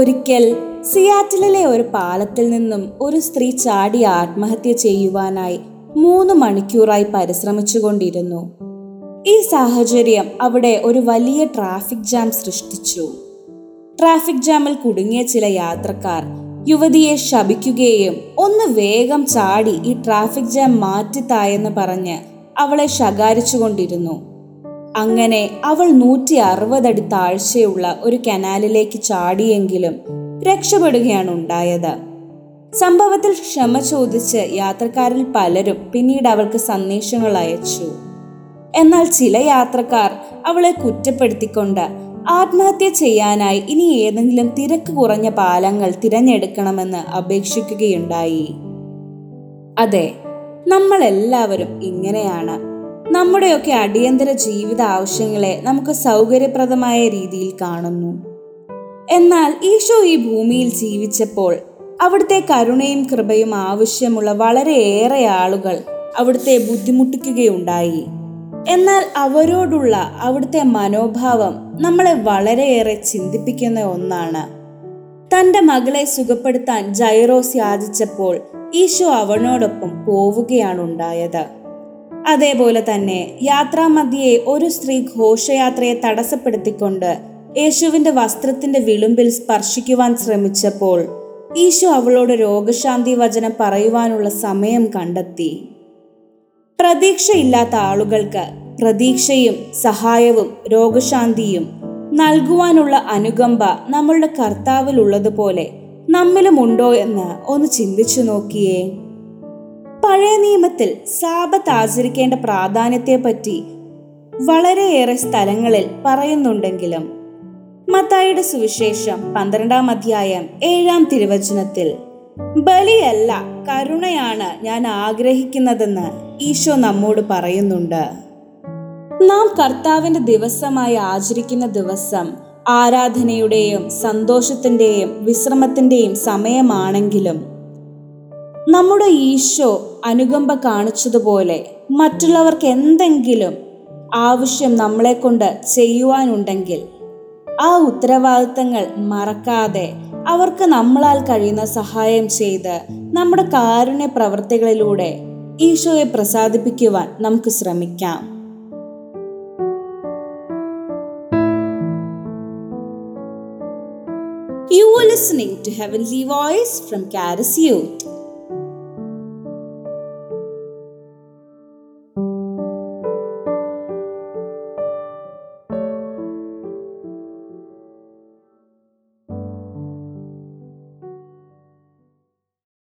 ഒരിക്കൽ സിയാറ്റിലെ ഒരു പാലത്തിൽ നിന്നും ഒരു സ്ത്രീ ചാടി ആത്മഹത്യ ചെയ്യുവാനായി മൂന്ന് മണിക്കൂറായി പരിശ്രമിച്ചുകൊണ്ടിരുന്നു. ഈ സാഹചര്യം അവിടെ ഒരു വലിയ ട്രാഫിക് ജാം സൃഷ്ടിച്ചു. ട്രാഫിക് ജാമിൽ കുടുങ്ങിയ ചില യാത്രക്കാർ യുവതിയെ ശപിക്കുകയും ഒന്ന് വേഗം ചാടി ഈ ട്രാഫിക് ജാം മാറ്റിത്തായെന്ന് പറഞ്ഞ് അവളെ ശകാരിച്ചുകൊണ്ടിരുന്നു. അങ്ങനെ അവൾ നൂറ്റി അറുപതടി താഴ്ചയുള്ള ഒരു കനാലിലേക്ക് ചാടിയെങ്കിലും രക്ഷപ്പെടുകയാണ് ഉണ്ടായത്. സംഭവത്തിൽ ക്ഷമ ചോദിച്ച് യാത്രക്കാരിൽ പലരും പിന്നീട് അവൾക്ക് സന്ദേശങ്ങൾ അയച്ചു. എന്നാൽ ചില യാത്രക്കാർ അവളെ കുറ്റപ്പെടുത്തിക്കൊണ്ട് ആത്മഹത്യ ചെയ്യാനായി ഇനി ഏതെങ്കിലും തിരക്ക് കുറഞ്ഞ പാലങ്ങൾ തിരഞ്ഞെടുക്കണമെന്ന് അപേക്ഷിക്കുകയുണ്ടായി. അതെ നമ്മൾ എല്ലാവരും ഇങ്ങനെയാണ് നമ്മുടെയൊക്കെ അടിയന്തര ജീവിത ആവശ്യങ്ങളെ നമുക്ക് സൗകര്യപ്രദമായ രീതിയിൽ കാണുന്നു. എന്നാൽ ഈശോ ഈ ഭൂമിയിൽ ജീവിച്ചപ്പോൾ അവിടുത്തെ കരുണയും കൃപയും ആവശ്യമുള്ള വളരെയേറെ ആളുകൾ അവിടുത്തെ ബുദ്ധിമുട്ടിക്കുകയുണ്ടായി. എന്നാൽ അവരോടുള്ള അവിടുത്തെ മനോഭാവം നമ്മളെ വളരെയേറെ ചിന്തിപ്പിക്കുന്ന ഒന്നാണ്. തന്റെ മകളെ സുഖപ്പെടുത്താൻ ജൈറോസ് യാചിച്ചപ്പോൾ ഈശോ അവനോടൊപ്പം പോവുകയാണ് ഉണ്ടായത്. അതേപോലെ തന്നെ യാത്രാമധ്യയെ ഒരു സ്ത്രീ ഘോഷയാത്രയെ തടസ്സപ്പെടുത്തിക്കൊണ്ട് യേശുവിന്റെ വസ്ത്രത്തിന്റെ വിളുമ്പിൽ സ്പർശിക്കുവാൻ ശ്രമിച്ചപ്പോൾ ഈശോ അവളോട് രോഗശാന്തി വചനം പറയുവാനുള്ള സമയം കണ്ടെത്തി. പ്രതീക്ഷയില്ലാത്ത ആളുകൾക്ക് പ്രതീക്ഷയും സഹായവും രോഗശാന്തിയും നൽകുവാനുള്ള അനുകമ്പ നമ്മളുടെ കർത്താവിൽ ഉള്ളതുപോലെ നമ്മിലും ഉണ്ടോ എന്ന് ഒന്ന് ചിന്തിച്ചു നോക്കിയേ. പഴയ നിയമത്തിൽ സാപത്ത് ആചരിക്കേണ്ട പ്രാധാന്യത്തെപ്പറ്റി വളരെയേറെ സ്ഥലങ്ങളിൽ പറയുന്നുണ്ടെങ്കിലും മത്തായിയുടെ സുവിശേഷം പന്ത്രണ്ടാം അധ്യായം ഏഴാം തിരുവചനത്തിൽ ബലിയല്ല കരുണയാണ് ഞാൻ ആഗ്രഹിക്കുന്നതെന്ന് ഈശോ നമ്മോട് പറയുന്നുണ്ട്. നാം കർത്താവിന്റെ ദിവസമായി ആചരിക്കുന്ന ദിവസം ആരാധനയുടെയും സന്തോഷത്തിന്റെയും വിശ്രമത്തിന്റെയും സമയമാണെങ്കിലും നമ്മുടെ ഈശോ അനുകമ്പ കാണിച്ചതുപോലെ മറ്റുള്ളവർക്ക് എന്തെങ്കിലും ആവശ്യം നമ്മളെ കൊണ്ട് ചെയ്യുവാനുണ്ടെങ്കിൽ ആ ഉത്തരവാദിത്തങ്ങൾ മറക്കാതെ അവർക്ക് നമ്മളാൽ കഴിയുന്ന സഹായം ചെയ്ത് നമ്മുടെ കാരുണ്യ പ്രവർത്തികളിലൂടെ ഈശോയെ പ്രസാദിപ്പിക്കുവാൻ നമുക്ക് ശ്രമിക്കാം You are listening to Heavenly Voice from Caris Youth.